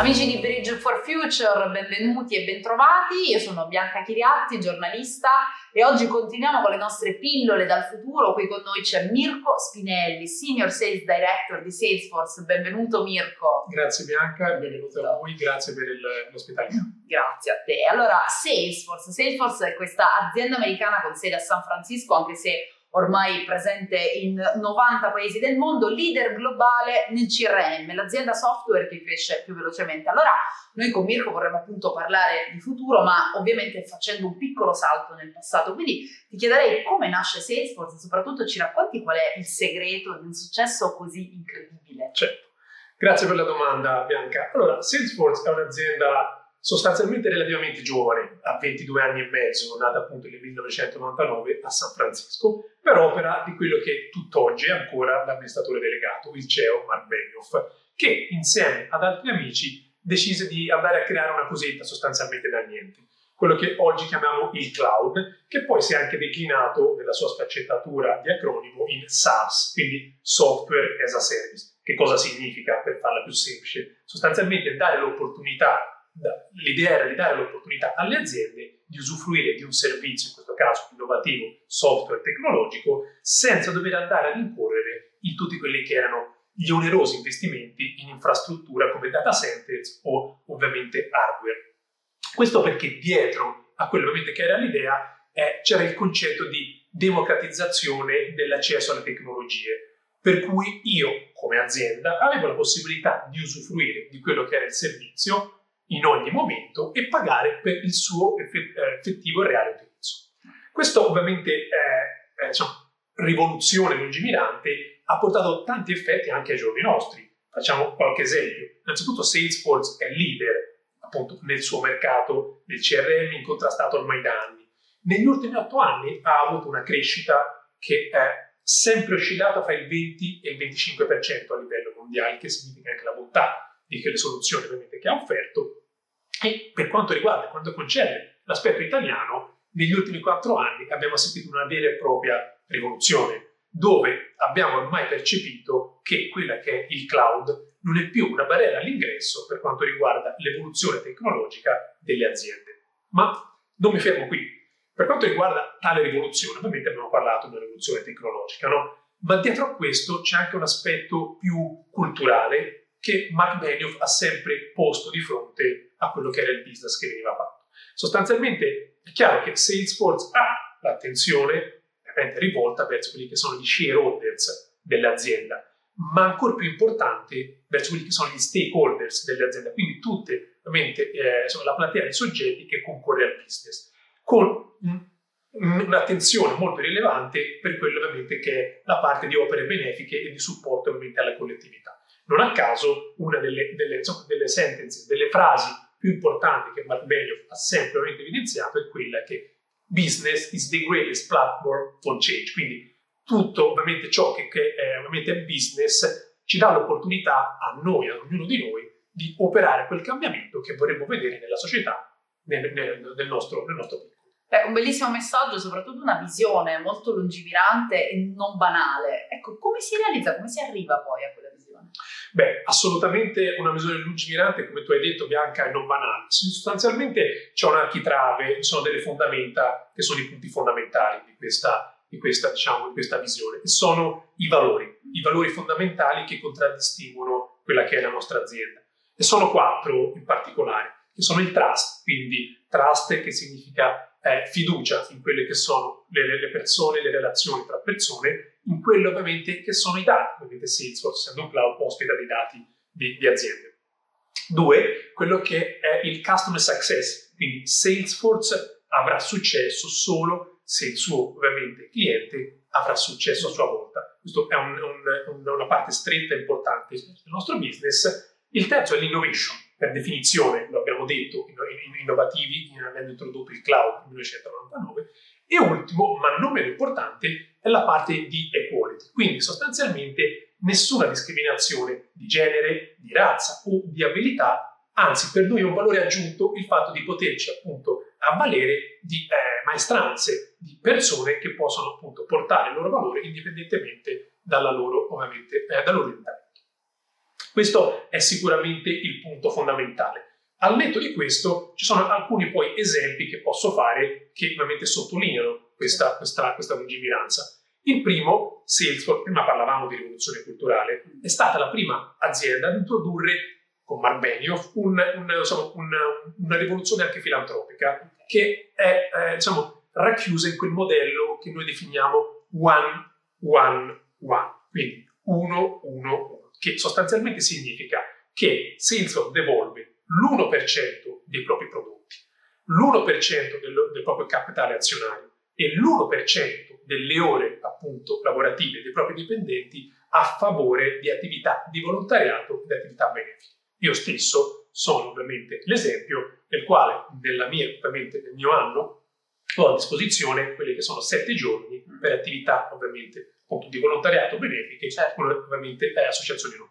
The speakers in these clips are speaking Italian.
Amici di Bridge for Future, benvenuti e bentrovati. Io sono Bianca Chiriatti, giornalista e oggi continuiamo con le nostre pillole dal futuro. Qui con noi c'è Mirko Spinelli, Senior Sales Director di Salesforce. Benvenuto Mirko. Grazie Bianca, benvenuto a voi, grazie per l'ospitalità. Grazie a te. Allora, Salesforce. Salesforce è questa azienda americana con sede a San Francisco, anche se ormai presente in 90 paesi del mondo, leader globale nel CRM, l'azienda software che cresce più velocemente. Allora, noi con Mirko vorremmo appunto parlare di futuro, ma ovviamente facendo un piccolo salto nel passato. Quindi ti chiederei come nasce Salesforce e soprattutto ci racconti qual è il segreto di un successo così incredibile. Certo. Grazie per la domanda, Bianca. Allora, Salesforce è un'azienda sostanzialmente relativamente giovane, ha 22 anni e mezzo, nata appunto nel 1999 a San Francisco, per opera di quello che tutt'oggi è ancora l'amministratore delegato, il CEO Mark Benioff, che insieme ad altri amici decise di andare a creare una cosetta sostanzialmente da niente, quello che oggi chiamiamo il cloud, che poi si è anche declinato nella sua sfaccettatura di acronimo in SaaS, quindi Software as a Service. Che cosa significa per farla più semplice? Sostanzialmente dare l'opportunità l'idea era di dare l'opportunità alle aziende di usufruire di un servizio, in questo caso innovativo, software tecnologico, senza dover andare ad incorrere in tutti quelli che erano gli onerosi investimenti in infrastruttura come data centers o ovviamente hardware. Questo perché dietro a quello che era l'idea eh, c'era il concetto di democratizzazione dell'accesso alle tecnologie, per cui io come azienda avevo la possibilità di usufruire di quello che era il servizio in ogni momento e pagare per il suo eh, effettivo e reale utilizzo. Questo ovviamente è, è diciamo, rivoluzione lungimirante, ha portato tanti effetti anche ai giorni nostri. Facciamo qualche esempio. Innanzitutto Salesforce è leader appunto nel suo mercato del CRM incontrastato ormai da anni. Negli ultimi otto anni ha avuto una crescita che è sempre oscillata fra il 20 e il 25% a livello mondiale, che significa anche la bontà di quelle soluzioni che ha offerto e per quanto riguarda, quanto concerne l'aspetto italiano, negli ultimi quattro anni abbiamo assistito una vera e propria rivoluzione, dove abbiamo ormai percepito che quella che è il cloud non è più una barriera all'ingresso per quanto riguarda l'evoluzione tecnologica delle aziende. Ma non mi fermo qui. Per quanto riguarda tale rivoluzione, ovviamente abbiamo parlato di una rivoluzione tecnologica, no? Ma dietro a questo c'è anche un aspetto più culturale che Mark Benioff ha sempre posto di fronte a quello che era il business che veniva fatto. Sostanzialmente è chiaro che Salesforce ha l'attenzione ovviamente rivolta verso quelli che sono gli shareholders dell'azienda, ma ancora più importante verso quelli che sono gli stakeholders dell'azienda, quindi tutte ovviamente eh, la platea di soggetti che concorre al business, con un'attenzione molto rilevante per quello ovviamente che è la parte di opere benefiche e di supporto ovviamente alla collettività. Non a caso una delle, delle, insomma, delle sentenze, delle frasi più importante che Benioff ha sempre evidenziato è quella che business is the greatest platform for change. Quindi tutto ovviamente ciò che, che è, ovviamente è business ci dà l'opportunità a noi, a ognuno di noi, di operare quel cambiamento che vorremmo vedere nella società, nel, nel, nostro, nel nostro piccolo. È un bellissimo messaggio, soprattutto una visione molto lungimirante e non banale. Ecco, come si realizza, come si arriva poi a quella Beh, assolutamente una misura lungimirante, come tu hai detto, Bianca, e non banale. Sostanzialmente c'è un architrave, ci sono delle fondamenta che sono i punti fondamentali di questa, di questa, diciamo, di questa visione, e sono i valori, i valori fondamentali che contraddistinguono quella che è la nostra azienda. E sono quattro in particolare, che sono il trust, quindi trust che significa eh, fiducia in quelle che sono le, le persone, le relazioni tra persone, in quello ovviamente che sono i dati, ovviamente Salesforce essendo un cloud ospita dei dati di, di aziende. Due, quello che è il customer success, quindi Salesforce avrà successo solo se il suo ovviamente cliente avrà successo a sua volta. Questa è un, un, una parte stretta e importante del nostro business. Il terzo è l'innovation, per definizione, lo abbiamo detto, innovativi, avendo introdotto il cloud nel 1999. E ultimo, ma non meno importante, è la parte di equality, quindi sostanzialmente nessuna discriminazione di genere, di razza o di abilità, anzi per noi è un valore aggiunto il fatto di poterci appunto avvalere di eh, maestranze, di persone che possono appunto portare il loro valore indipendentemente dalla loro, ovviamente, eh, dal loro orientamento. Questo è sicuramente il punto fondamentale. Al netto di questo ci sono alcuni poi esempi che posso fare che ovviamente sottolineano questa, questa, questa lungimiranza. Il primo, Salesforce, prima parlavamo di rivoluzione culturale, è stata la prima azienda ad introdurre con Mark Benioff un, un, insomma, un, una rivoluzione anche filantropica che è eh, diciamo, racchiusa in quel modello che noi definiamo one, one, one, quindi uno, uno, uno, che sostanzialmente significa che Salesforce devolve l'1% dei propri prodotti, l'1% del, del proprio capitale azionario e l'1% delle ore appunto lavorative dei propri dipendenti a favore di attività di volontariato e di attività benefiche. Io stesso sono ovviamente l'esempio nel quale nella mia, ovviamente nel mio anno ho a disposizione quelli che sono sette giorni per attività ovviamente appunto di volontariato benefiche, certo. ovviamente eh, associazioni non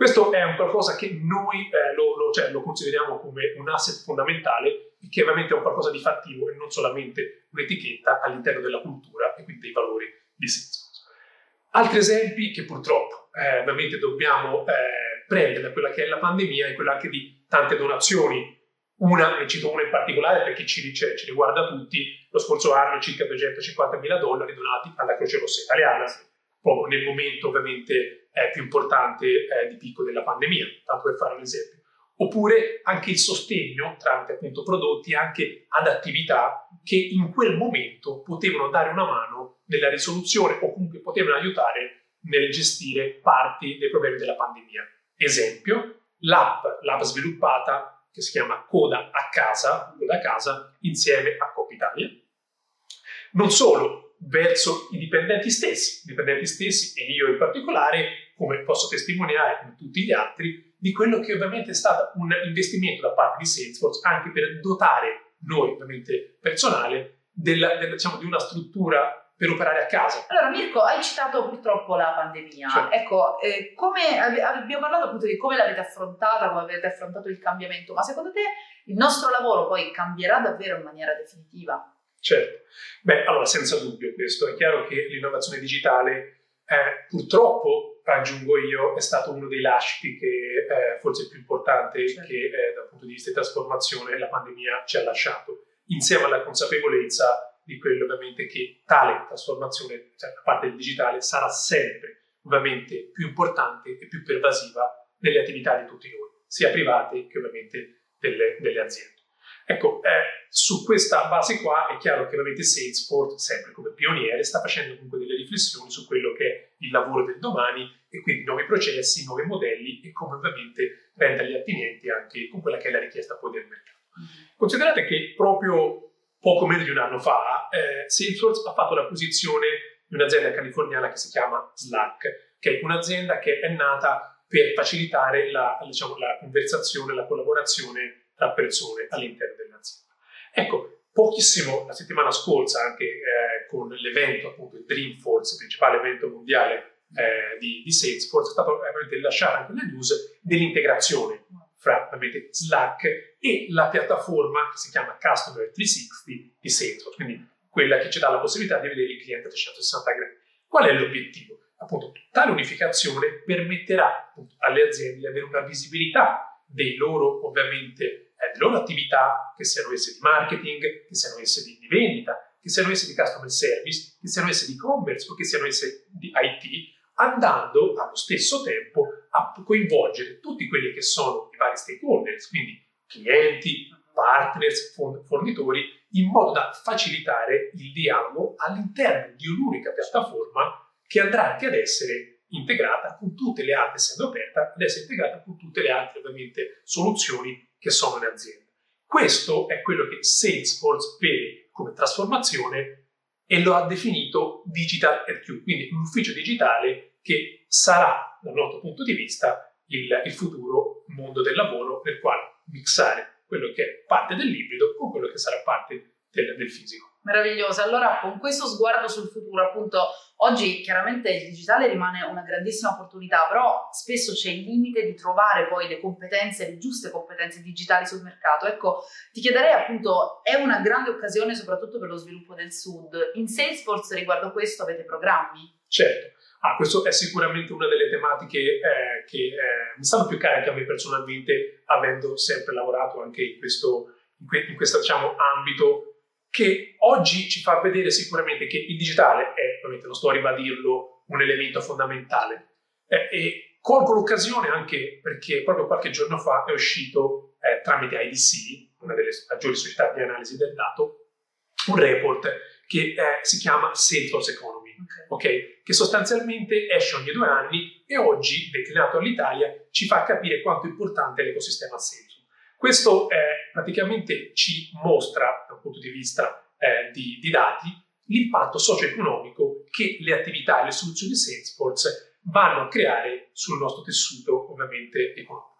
questo è un qualcosa che noi eh, lo, lo, cioè, lo, consideriamo come un asset fondamentale che ovviamente è un qualcosa di fattivo e non solamente un'etichetta all'interno della cultura e quindi dei valori di Salesforce. Altri esempi che purtroppo eh, ovviamente dobbiamo eh, prendere da quella che è la pandemia è quella anche di tante donazioni. Una, ne cito una in particolare perché ci, cioè, ci riguarda tutti, lo scorso anno circa 250 mila dollari donati alla Croce Rossa Italiana, proprio nel momento ovviamente eh, più importante eh, di picco della pandemia, tanto per fare un esempio. Oppure anche il sostegno tramite appunto prodotti anche ad attività che in quel momento potevano dare una mano nella risoluzione o comunque potevano aiutare nel gestire parti dei problemi della pandemia. Esempio, l'app, l'app sviluppata che si chiama Coda a casa, Coda a casa, insieme a Coppa Italia. Non solo, verso i dipendenti stessi, i dipendenti stessi e io in particolare, come posso testimoniare come tutti gli altri, di quello che ovviamente è stato un investimento da parte di Salesforce anche per dotare noi, ovviamente personale, della, della, diciamo, di una struttura per operare a casa. Allora Mirko, hai citato purtroppo la pandemia. Certo. Ecco, eh, come, abbiamo parlato appunto di come l'avete affrontata, come avete affrontato il cambiamento, ma secondo te il nostro lavoro poi cambierà davvero in maniera definitiva? Certo, beh, allora senza dubbio questo, è chiaro che l'innovazione digitale eh, purtroppo, aggiungo io, è stato uno dei lasciti che eh, forse è più importante certo. che eh, dal punto di vista di trasformazione la pandemia ci ha lasciato, insieme alla consapevolezza di quello ovviamente che tale trasformazione, cioè da parte del digitale, sarà sempre ovviamente più importante e più pervasiva nelle attività di tutti noi, sia private che ovviamente delle, delle aziende. Ecco, eh, su questa base qua è chiaro che ovviamente Salesforce, sempre come pioniere, sta facendo comunque delle riflessioni su quello che è il lavoro del domani e quindi nuovi processi, nuovi modelli e come ovviamente renderli attinenti anche con quella che è la richiesta poi del mercato. Mm-hmm. Considerate che proprio poco meno di un anno fa eh, Salesforce ha fatto l'acquisizione di un'azienda californiana che si chiama Slack, che è un'azienda che è nata per facilitare la, diciamo, la conversazione, la collaborazione tra persone all'interno dell'azienda. Ecco, pochissimo la settimana scorsa, anche eh, con l'evento, appunto il Dreamforce, il principale evento mondiale eh, di, di, Salesforce, è stato veramente rilasciato anche nella news dell'integrazione fra ovviamente Slack e la piattaforma che si chiama Customer 360 di Salesforce, quindi quella che ci dà la possibilità di vedere il cliente a 360 gradi. Qual è l'obiettivo? Appunto, tale unificazione permetterà appunto, alle aziende di avere una visibilità dei loro, ovviamente, eh, le loro attività, che siano esse di marketing, che siano esse di, di vendita, che siano esse di customer service, che siano esse di e-commerce o che siano esse di IT, andando allo stesso tempo a coinvolgere tutti quelli che sono i vari stakeholders, quindi clienti, partners, fornitori, in modo da facilitare il dialogo all'interno di un'unica piattaforma che andrà anche ad essere integrata con tutte le altre, essendo aperta, ad essere integrata con tutte le altre ovviamente soluzioni che sono le aziende. Questo è quello che Salesforce vede come trasformazione e lo ha definito Digital RQ, quindi un ufficio digitale che sarà, dal nostro punto di vista, il, il futuro mondo del lavoro nel quale mixare quello che è parte dell'ibrido con quello che sarà parte del, del fisico. Meraviglioso. Allora, con questo sguardo sul futuro, appunto, oggi chiaramente il digitale rimane una grandissima opportunità, però spesso c'è il limite di trovare poi le competenze, le giuste competenze digitali sul mercato. Ecco, ti chiederei appunto, è una grande occasione soprattutto per lo sviluppo del Sud. In Salesforce riguardo questo avete programmi? Certo. Ah, questo è sicuramente una delle tematiche eh, che eh, mi stanno più care anche a me personalmente, avendo sempre lavorato anche in questo, in que- in questo diciamo, ambito che oggi ci fa vedere sicuramente che il digitale è, ovviamente non sto a ribadirlo, un elemento fondamentale. Eh, e colgo l'occasione anche perché proprio qualche giorno fa è uscito eh, tramite IDC, una delle maggiori società di analisi del dato, un report che eh, si chiama Salesforce Economy, okay. okay. che sostanzialmente esce ogni due anni e oggi, declinato all'Italia, ci fa capire quanto è importante l'ecosistema Salesforce. Questo eh, praticamente ci mostra, dal punto di vista eh, di, di, dati, l'impatto socio-economico che le attività e le soluzioni Salesforce vanno a creare sul nostro tessuto, ovviamente, economico.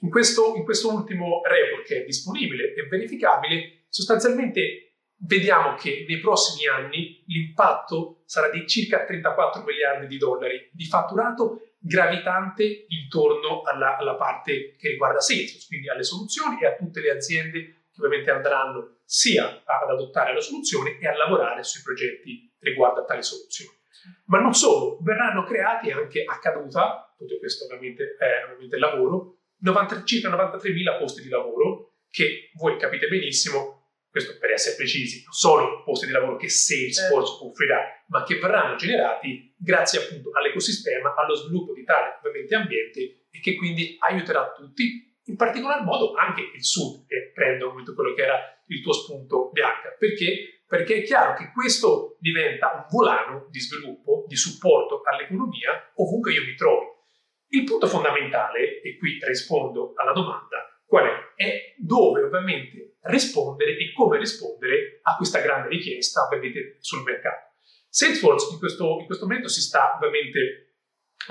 In questo, in questo ultimo report che è disponibile e verificabile, sostanzialmente vediamo che nei prossimi anni l'impatto sarà di circa 34 miliardi di dollari di fatturato gravitante intorno alla, alla parte che riguarda Salesforce, quindi alle soluzioni e a tutte le aziende che ovviamente andranno sia ad adottare la soluzione e a lavorare sui progetti riguardo a tali soluzioni. Ma non solo, verranno creati anche a caduta, tutto questo ovviamente è ovviamente lavoro, 90, circa 93.000 posti di lavoro che voi capite benissimo questo per essere precisi, non solo posti di lavoro che Salesforce eh. offrirà, ma che verranno generati grazie appunto all'ecosistema, allo sviluppo di tale ovviamente ambiente e che quindi aiuterà tutti, in particolar modo anche il Sud, e prendo appunto quello che era il tuo spunto Bianca, perché? Perché è chiaro che questo diventa un volano di sviluppo, di supporto all'economia ovunque io mi trovi. Il punto fondamentale, e qui rispondo alla domanda, qual è? È dove ovviamente rispondere e come rispondere a questa grande richiesta ovviamente sul mercato. Salesforce in questo, in questo momento si sta ovviamente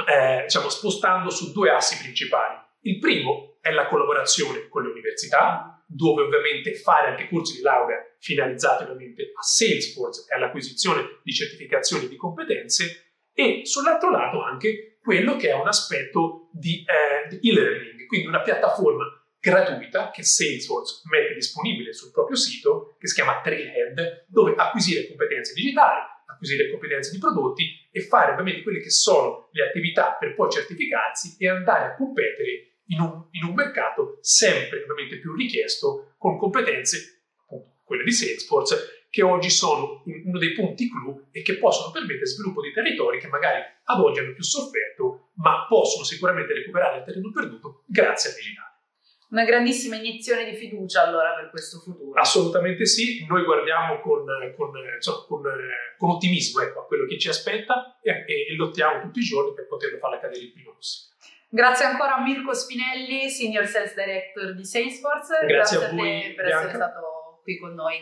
eh, diciamo, spostando su due assi principali. Il primo è la collaborazione con le università, dove ovviamente fare anche corsi di laurea finalizzati ovviamente a Salesforce e all'acquisizione di certificazioni di competenze e sull'altro lato anche quello che è un aspetto di, eh, di e-learning, quindi una piattaforma gratuita che Salesforce mette disponibile sul proprio sito, che si chiama Trailhead, dove acquisire competenze digitali, acquisire competenze di prodotti e fare ovviamente quelle che sono le attività per poi certificarsi e andare a competere in un, in un mercato sempre ovviamente più richiesto con competenze, appunto quelle di Salesforce, che oggi sono uno dei punti clou e che possono permettere sviluppo di territori che magari ad oggi hanno più sofferto, ma possono sicuramente recuperare il terreno perduto grazie al digitale una grandissima iniezione di fiducia allora per questo futuro. Assolutamente sì, noi guardiamo con, con, insomma, con, con ottimismo ecco, a quello che ci aspetta e, e, lottiamo tutti i giorni per poterlo fare accadere il prima possibile. Grazie ancora a Mirko Spinelli, Senior Sales Director di Salesforce. Grazie, Grazie a, voi, te per Bianca. essere stato qui con noi.